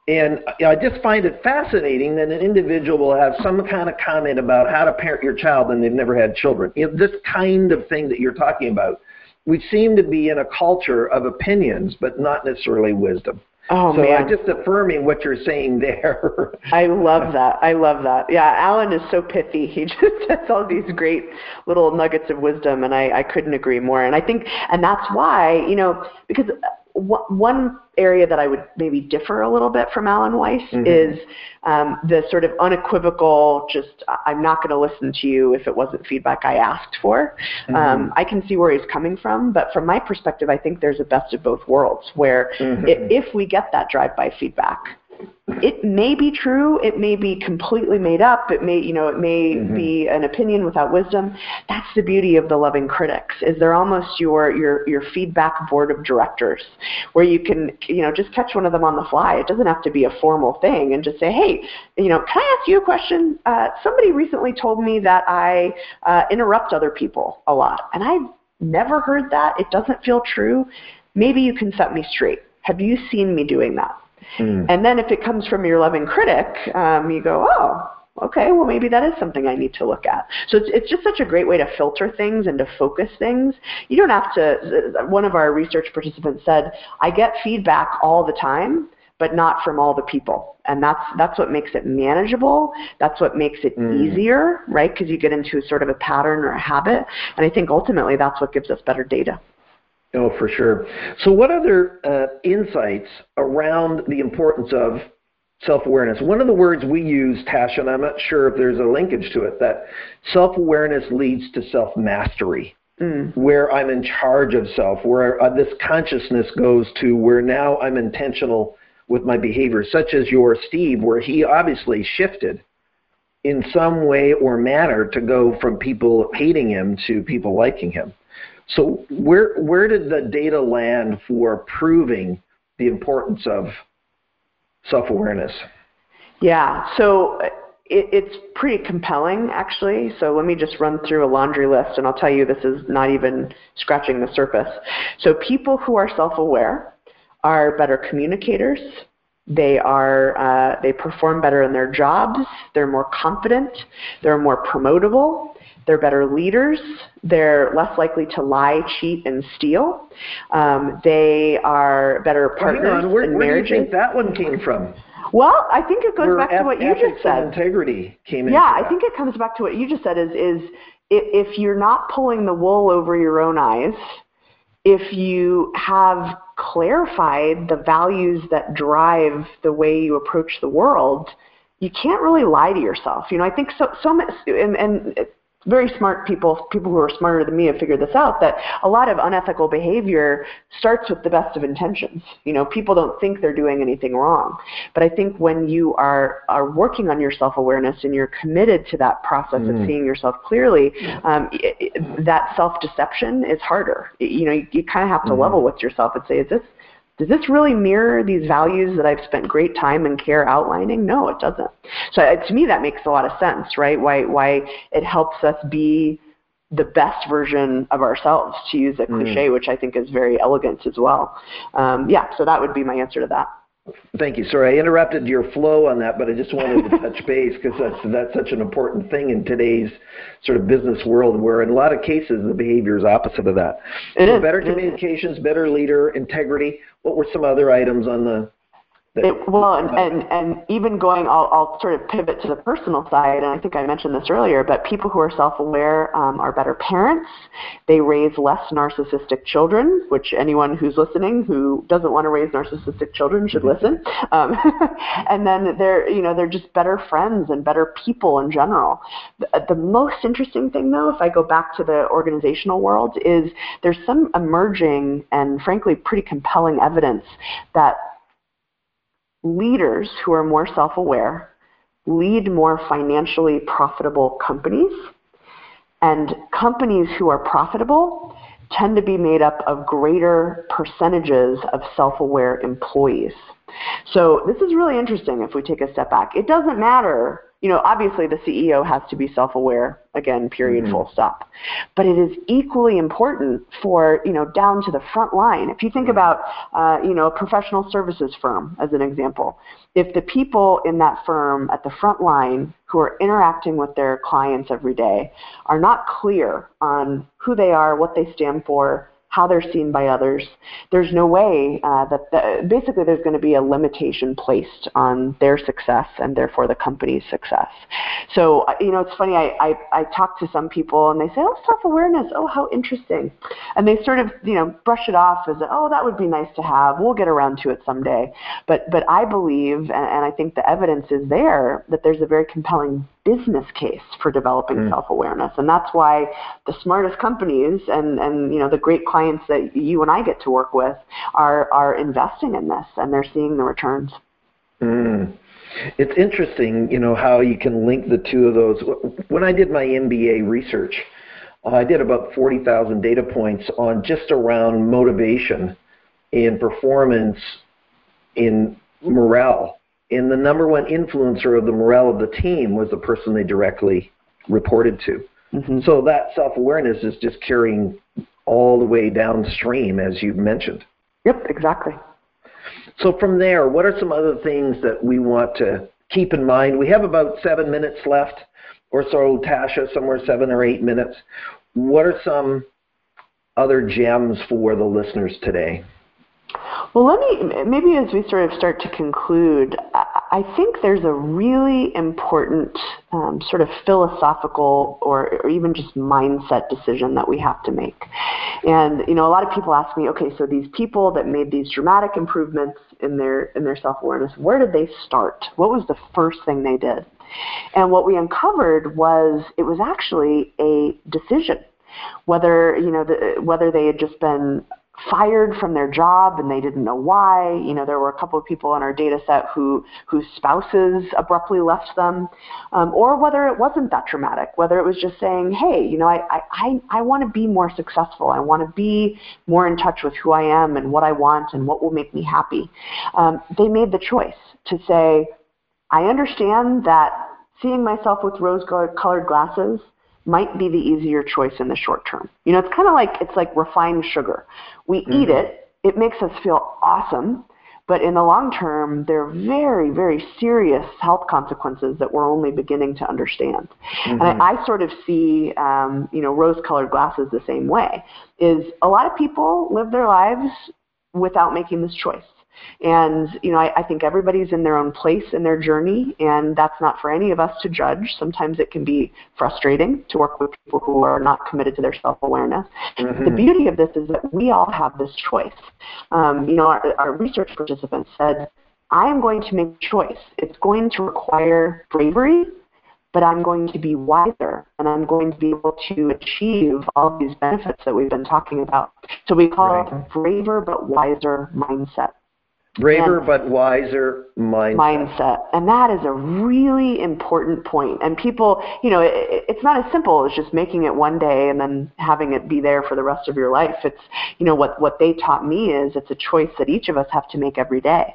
And you know, I just find it fascinating that an individual will have some kind of comment about how to parent your child and they've never had children. You know, this kind of thing that you're talking about. We seem to be in a culture of opinions, but not necessarily wisdom. Oh so man. I'm just affirming what you're saying there. I love that. I love that. Yeah, Alan is so pithy. He just has all these great little nuggets of wisdom, and I, I couldn't agree more. And I think, and that's why, you know, because one area that I would maybe differ a little bit from Alan Weiss mm-hmm. is um, the sort of unequivocal, just I'm not going to listen to you if it wasn't feedback I asked for. Mm-hmm. Um, I can see where he's coming from, but from my perspective, I think there's a best of both worlds where mm-hmm. if, if we get that drive-by feedback, it may be true. It may be completely made up. It may, you know, it may mm-hmm. be an opinion without wisdom. That's the beauty of the loving critics. Is they're almost your your your feedback board of directors, where you can, you know, just catch one of them on the fly. It doesn't have to be a formal thing, and just say, hey, you know, can I ask you a question? Uh, somebody recently told me that I uh, interrupt other people a lot, and I've never heard that. It doesn't feel true. Maybe you can set me straight. Have you seen me doing that? Mm. And then if it comes from your loving critic, um, you go, oh, okay, well maybe that is something I need to look at. So it's, it's just such a great way to filter things and to focus things. You don't have to, one of our research participants said, I get feedback all the time, but not from all the people. And that's, that's what makes it manageable. That's what makes it mm. easier, right? Because you get into sort of a pattern or a habit. And I think ultimately that's what gives us better data. Oh, for sure. So, what other uh, insights around the importance of self-awareness? One of the words we use, Tasha, and I'm not sure if there's a linkage to it, that self-awareness leads to self-mastery. Mm. Where I'm in charge of self, where uh, this consciousness goes to where now I'm intentional with my behavior, such as your Steve, where he obviously shifted in some way or manner to go from people hating him to people liking him. So where where did the data land for proving the importance of self-awareness? Yeah, so it, it's pretty compelling actually. So let me just run through a laundry list, and I'll tell you this is not even scratching the surface. So people who are self-aware are better communicators. They are uh, they perform better in their jobs. They're more confident. They're more promotable. They're better leaders. They're less likely to lie, cheat, and steal. Um, they are better partners well, where, in where do you think that one came from? Well, I think it goes where back to what you just said. integrity came in. Yeah, I think it comes back to what you just said. Is is if you're not pulling the wool over your own eyes, if you have clarified the values that drive the way you approach the world, you can't really lie to yourself. You know, I think so. So much, and, and very smart people, people who are smarter than me have figured this out, that a lot of unethical behavior starts with the best of intentions. You know, people don't think they're doing anything wrong. But I think when you are, are working on your self-awareness and you're committed to that process mm. of seeing yourself clearly, um, it, it, that self-deception is harder. You know, you, you kind of have to mm. level with yourself and say, is this does this really mirror these values that I've spent great time and care outlining? No, it doesn't. So uh, to me, that makes a lot of sense, right? Why why it helps us be the best version of ourselves, to use a mm-hmm. cliche, mm. which I think is very elegant as well. Um, yeah, so that would be my answer to that. Thank you. Sorry, I interrupted your flow on that, but I just wanted to touch base because that's that's such an important thing in today's sort of business world, where in a lot of cases the behavior is opposite of that. So better communications, better leader, integrity. What were some other items on the it, well, and, and, and even going, I'll, I'll sort of pivot to the personal side, and I think I mentioned this earlier, but people who are self-aware um, are better parents. They raise less narcissistic children, which anyone who's listening who doesn't want to raise narcissistic children should mm-hmm. listen. Um, and then they're, you know, they're just better friends and better people in general. The, the most interesting thing, though, if I go back to the organizational world, is there's some emerging and frankly pretty compelling evidence that leaders who are more self-aware lead more financially profitable companies, and companies who are profitable tend to be made up of greater percentages of self-aware employees. So this is really interesting if we take a step back. It doesn't matter you know, obviously the CEO has to be self-aware, again, period, mm-hmm. full stop. But it is equally important for, you know, down to the front line. If you think about, uh, you know, a professional services firm as an example, if the people in that firm at the front line who are interacting with their clients every day are not clear on who they are, what they stand for, how they're seen by others. There's no way uh, that the, basically there's going to be a limitation placed on their success and therefore the company's success. So uh, you know, it's funny. I I, I talk to some people and they say, "Oh, self-awareness. Oh, how interesting," and they sort of you know brush it off as, "Oh, that would be nice to have. We'll get around to it someday." But but I believe, and, and I think the evidence is there that there's a very compelling business case for developing mm. self-awareness and that's why the smartest companies and and you know the great clients that you and I get to work with are are investing in this and they're seeing the returns mm. it's interesting you know how you can link the two of those when I did my MBA research I did about 40,000 data points on just around motivation and performance in morale and the number one influencer of the morale of the team was the person they directly reported to. Mm-hmm. So that self awareness is just carrying all the way downstream, as you've mentioned. Yep, exactly. So from there, what are some other things that we want to keep in mind? We have about seven minutes left, or so, Tasha, somewhere seven or eight minutes. What are some other gems for the listeners today? Well, let me maybe as we sort of start to conclude, I think there's a really important um, sort of philosophical or, or even just mindset decision that we have to make. And you know, a lot of people ask me, okay, so these people that made these dramatic improvements in their in their self-awareness, where did they start? What was the first thing they did? And what we uncovered was it was actually a decision whether you know the, whether they had just been fired from their job and they didn't know why. You know, there were a couple of people in our data set who whose spouses abruptly left them, um, or whether it wasn't that traumatic, whether it was just saying, hey, you know, I I I, want to be more successful. I want to be more in touch with who I am and what I want and what will make me happy. Um, they made the choice to say, I understand that seeing myself with rose-colored glasses might be the easier choice in the short term. You know, it's kind of like it's like refined sugar. We mm-hmm. eat it, it makes us feel awesome, but in the long term, there are very, very serious health consequences that we're only beginning to understand. Mm-hmm. And I, I, sort of see, um, you know, rose-colored glasses the same way. Is a lot of people live their lives without making this choice. And you know, I, I think everybody's in their own place in their journey, and that's not for any of us to judge. Sometimes it can be frustrating to work with people who are not committed to their self-awareness. Mm-hmm. The beauty of this is that we all have this choice. Um, you know, our, our research participants said, "I am going to make a choice. It's going to require bravery." but I'm going to be wiser and I'm going to be able to achieve all these benefits that we've been talking about. So we call right. it braver but wiser mindset. Braver and but wiser mindset. Mindset. And that is a really important point. And people, you know, it, it's not as simple as just making it one day and then having it be there for the rest of your life. It's, you know, what, what they taught me is it's a choice that each of us have to make every day.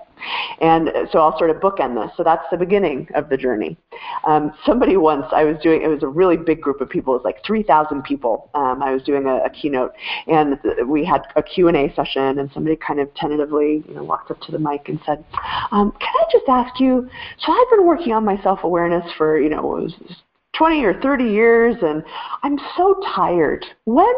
And so I'll sort of bookend this. So that's the beginning of the journey. Um, somebody once, I was doing, it was a really big group of people. It was like 3,000 people. Um, I was doing a, a, keynote, and we had a Q&A session, and somebody kind of tentatively, you know, walked up to the mic and said, um, "Can I just ask you? So I've been working on my self-awareness for, you know, it was 20 or 30 years, and I'm so tired. When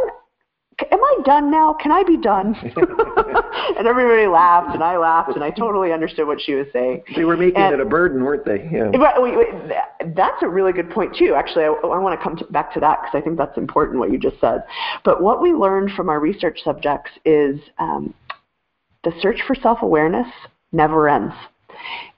am I done now? Can I be done? and everybody laughed, and I laughed, and I totally understood what she was saying. They were making and, it a burden, weren't they? Yeah. But wait, wait, that's a really good point too. Actually, I, I want to come to, back to that because I think that's important what you just said. But what we learned from our research subjects is um, the search for self-awareness never ends,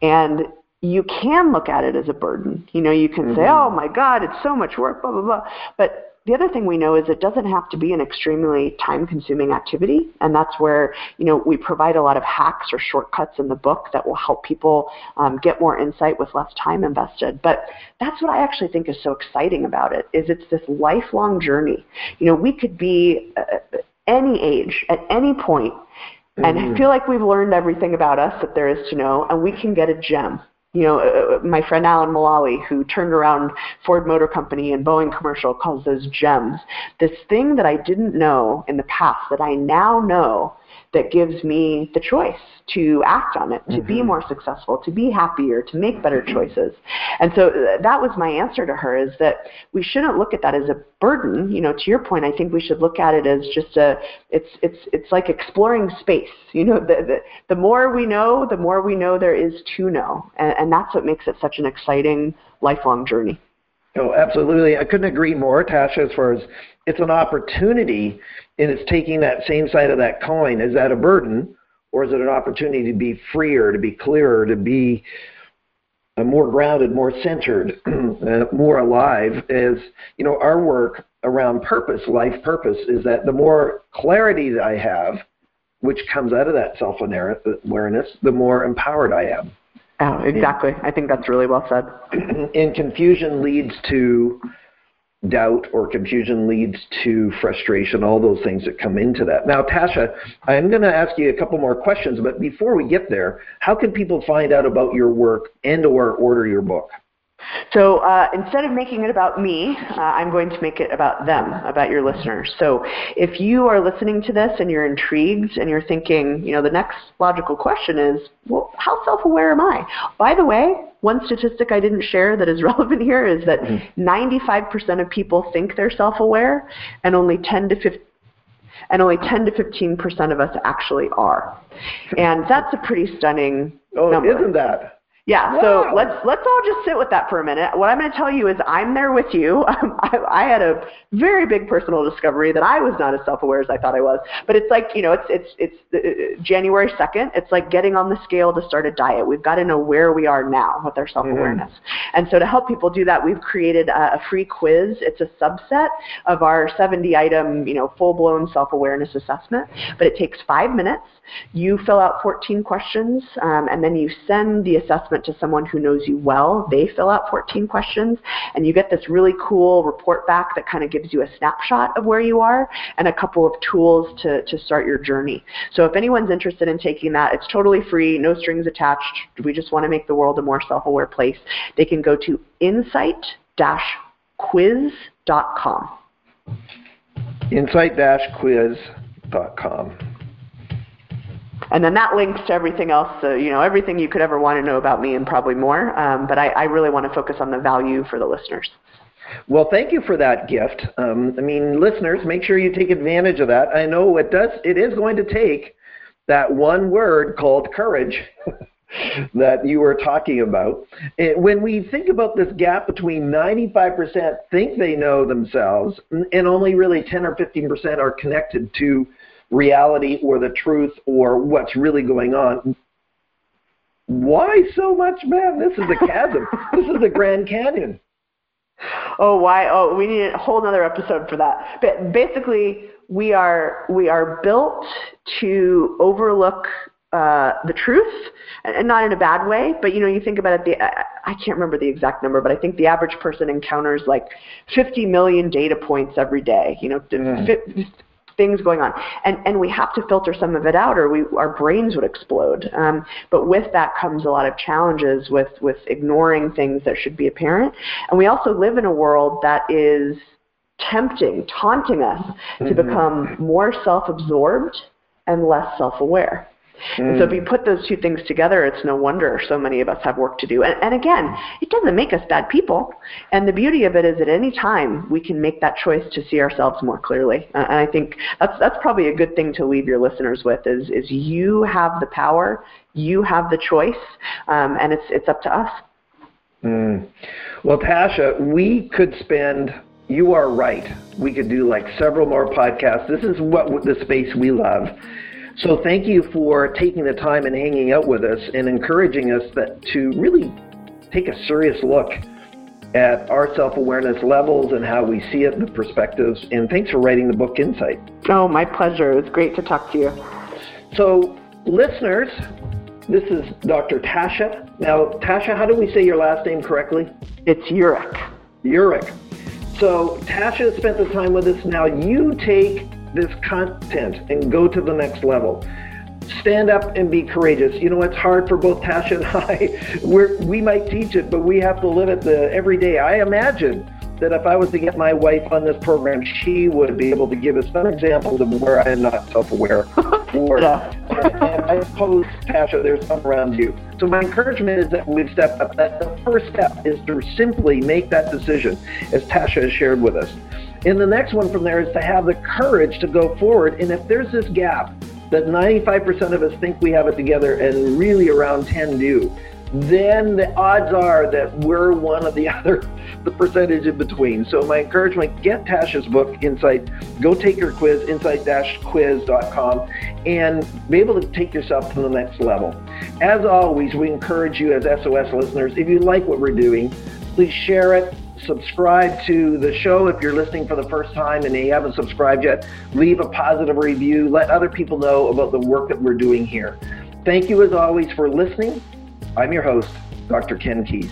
and you can look at it as a burden. You know, you can mm-hmm. say, "Oh my God, it's so much work," blah blah blah. But the other thing we know is it doesn't have to be an extremely time-consuming activity, and that's where you know we provide a lot of hacks or shortcuts in the book that will help people um, get more insight with less time invested. But that's what I actually think is so exciting about it is it's this lifelong journey. You know, we could be uh, any age at any point. And I mm-hmm. feel like we've learned everything about us that there is to know, and we can get a gem you know, uh, uh, my friend Alan Mulally, who turned around Ford Motor Company and Boeing commercial, calls those gems. This thing that I didn't know in the past that I now know that gives me the choice to act on it, to mm-hmm. be more successful, to be happier, to make better choices. And so uh, that was my answer to her is that we shouldn't look at that as a burden. You know, to your point, I think we should look at it as just a it's it's it's like exploring space. You know, the the, the more we know, the more we know there is to know. And, and that's what makes it such an exciting lifelong journey. Oh, absolutely. I couldn't agree more, Tasha, as far as it's an opportunity and it's taking that same side of that coin. Is that a burden or is it an opportunity to be freer, to be clearer, to be more grounded, more centered, uh, more alive? As you know, our work around purpose, life purpose, is that the more clarity that I have, which comes out of that self awareness, the more empowered I am. Oh, exactly. And, I think that's really well said. And confusion leads to doubt or confusion leads to frustration, all those things that come into that. Now, Tasha, I'm going to ask you a couple more questions, but before we get there, how can people find out about your work and or order your book? So uh, instead of making it about me, uh, I'm going to make it about them, about your listeners. So if you are listening to this and you're intrigued and you're thinking, you know, the next logical question is, well, how self-aware am I? By the way, one statistic I didn't share that is relevant here is that mm-hmm. 95% of people think they're self-aware, and only 10 to 15 and only 10 to 15 percent of us actually are. And that's a pretty stunning oh, number. isn't that? Yeah, so let's let's all just sit with that for a minute. What I'm going to tell you is I'm there with you. Um, I, I had a very big personal discovery that I was not as self-aware as I thought I was. But it's like you know, it's it's it's uh, January 2nd. It's like getting on the scale to start a diet. We've got to know where we are now with our self-awareness. Mm-hmm. And so to help people do that, we've created a, a free quiz. It's a subset of our 70-item, you know, full-blown self-awareness assessment. But it takes five minutes. You fill out 14 questions, um, and then you send the assessment to someone who knows you well. They fill out 14 questions, and you get this really cool report back that kind of gives you a snapshot of where you are and a couple of tools to, to start your journey. So if anyone's interested in taking that, it's totally free, no strings attached. We just want to make the world a more self-aware place. They can go to insight-quiz.com. Insight-quiz.com and then that links to everything else, so, you know, everything you could ever want to know about me and probably more. Um, but I, I, really want to focus on the value for the listeners. Well, thank you for that gift. Um, I mean, listeners, make sure you take advantage of that. I know it does. It is going to take that one word called courage. that you were talking about. When we think about this gap between 95% think they know themselves and only really 10 or 15% are connected to reality or the truth or what's really going on. Why so much, man? This is a chasm. this is the Grand Canyon. Oh, why? Oh, we need a whole other episode for that. But basically, we are we are built to overlook uh, the truth, and not in a bad way. But you know, you think about it. The I, I can't remember the exact number, but I think the average person encounters like 50 million data points every day. You know, mm things going on. And, and we have to filter some of it out or we, our brains would explode. Um, but with that comes a lot of challenges with, with ignoring things that should be apparent. And we also live in a world that is tempting, taunting us mm-hmm. to become more self-absorbed and less self-aware. Mm. And so if you put those two things together, it's no wonder so many of us have work to do. And, and again, it doesn't make us bad people. And the beauty of it is at any time we can make that choice to see ourselves more clearly. Uh, and I think that's that's probably a good thing to leave your listeners with is is you have the power, you have the choice, um, and it's it's up to us. Mm. Well, Tasha, we could spend you are right. We could do like several more podcasts. This is what the space we love. So thank you for taking the time and hanging out with us and encouraging us that to really take a serious look at our self-awareness levels and how we see it, and the perspectives. And thanks for writing the book Insight. Oh, my pleasure. It was great to talk to you. So, listeners, this is Dr. Tasha. Now, Tasha, how do we say your last name correctly? It's Eurich. Eurich. So, Tasha spent the time with us. Now, you take this content and go to the next level. stand up and be courageous. You know, it's hard for both Tasha and I. We're, we might teach it, but we have to live it the, every day. I imagine that if I was to get my wife on this program, she would be able to give us some examples of where I am not self-aware. or, and I suppose, Tasha, there's some around you. So my encouragement is that we step up. That the first step is to simply make that decision, as Tasha has shared with us. And the next one from there is to have the courage to go forward. And if there's this gap that 95% of us think we have it together and really around 10 do, then the odds are that we're one of the other, the percentage in between. So my encouragement, get Tasha's book, Insight. Go take your quiz, insight-quiz.com, and be able to take yourself to the next level. As always, we encourage you as SOS listeners, if you like what we're doing, please share it, subscribe to the show if you're listening for the first time and you haven't subscribed yet. Leave a positive review. Let other people know about the work that we're doing here. Thank you as always for listening. I'm your host, Dr. Ken Keis.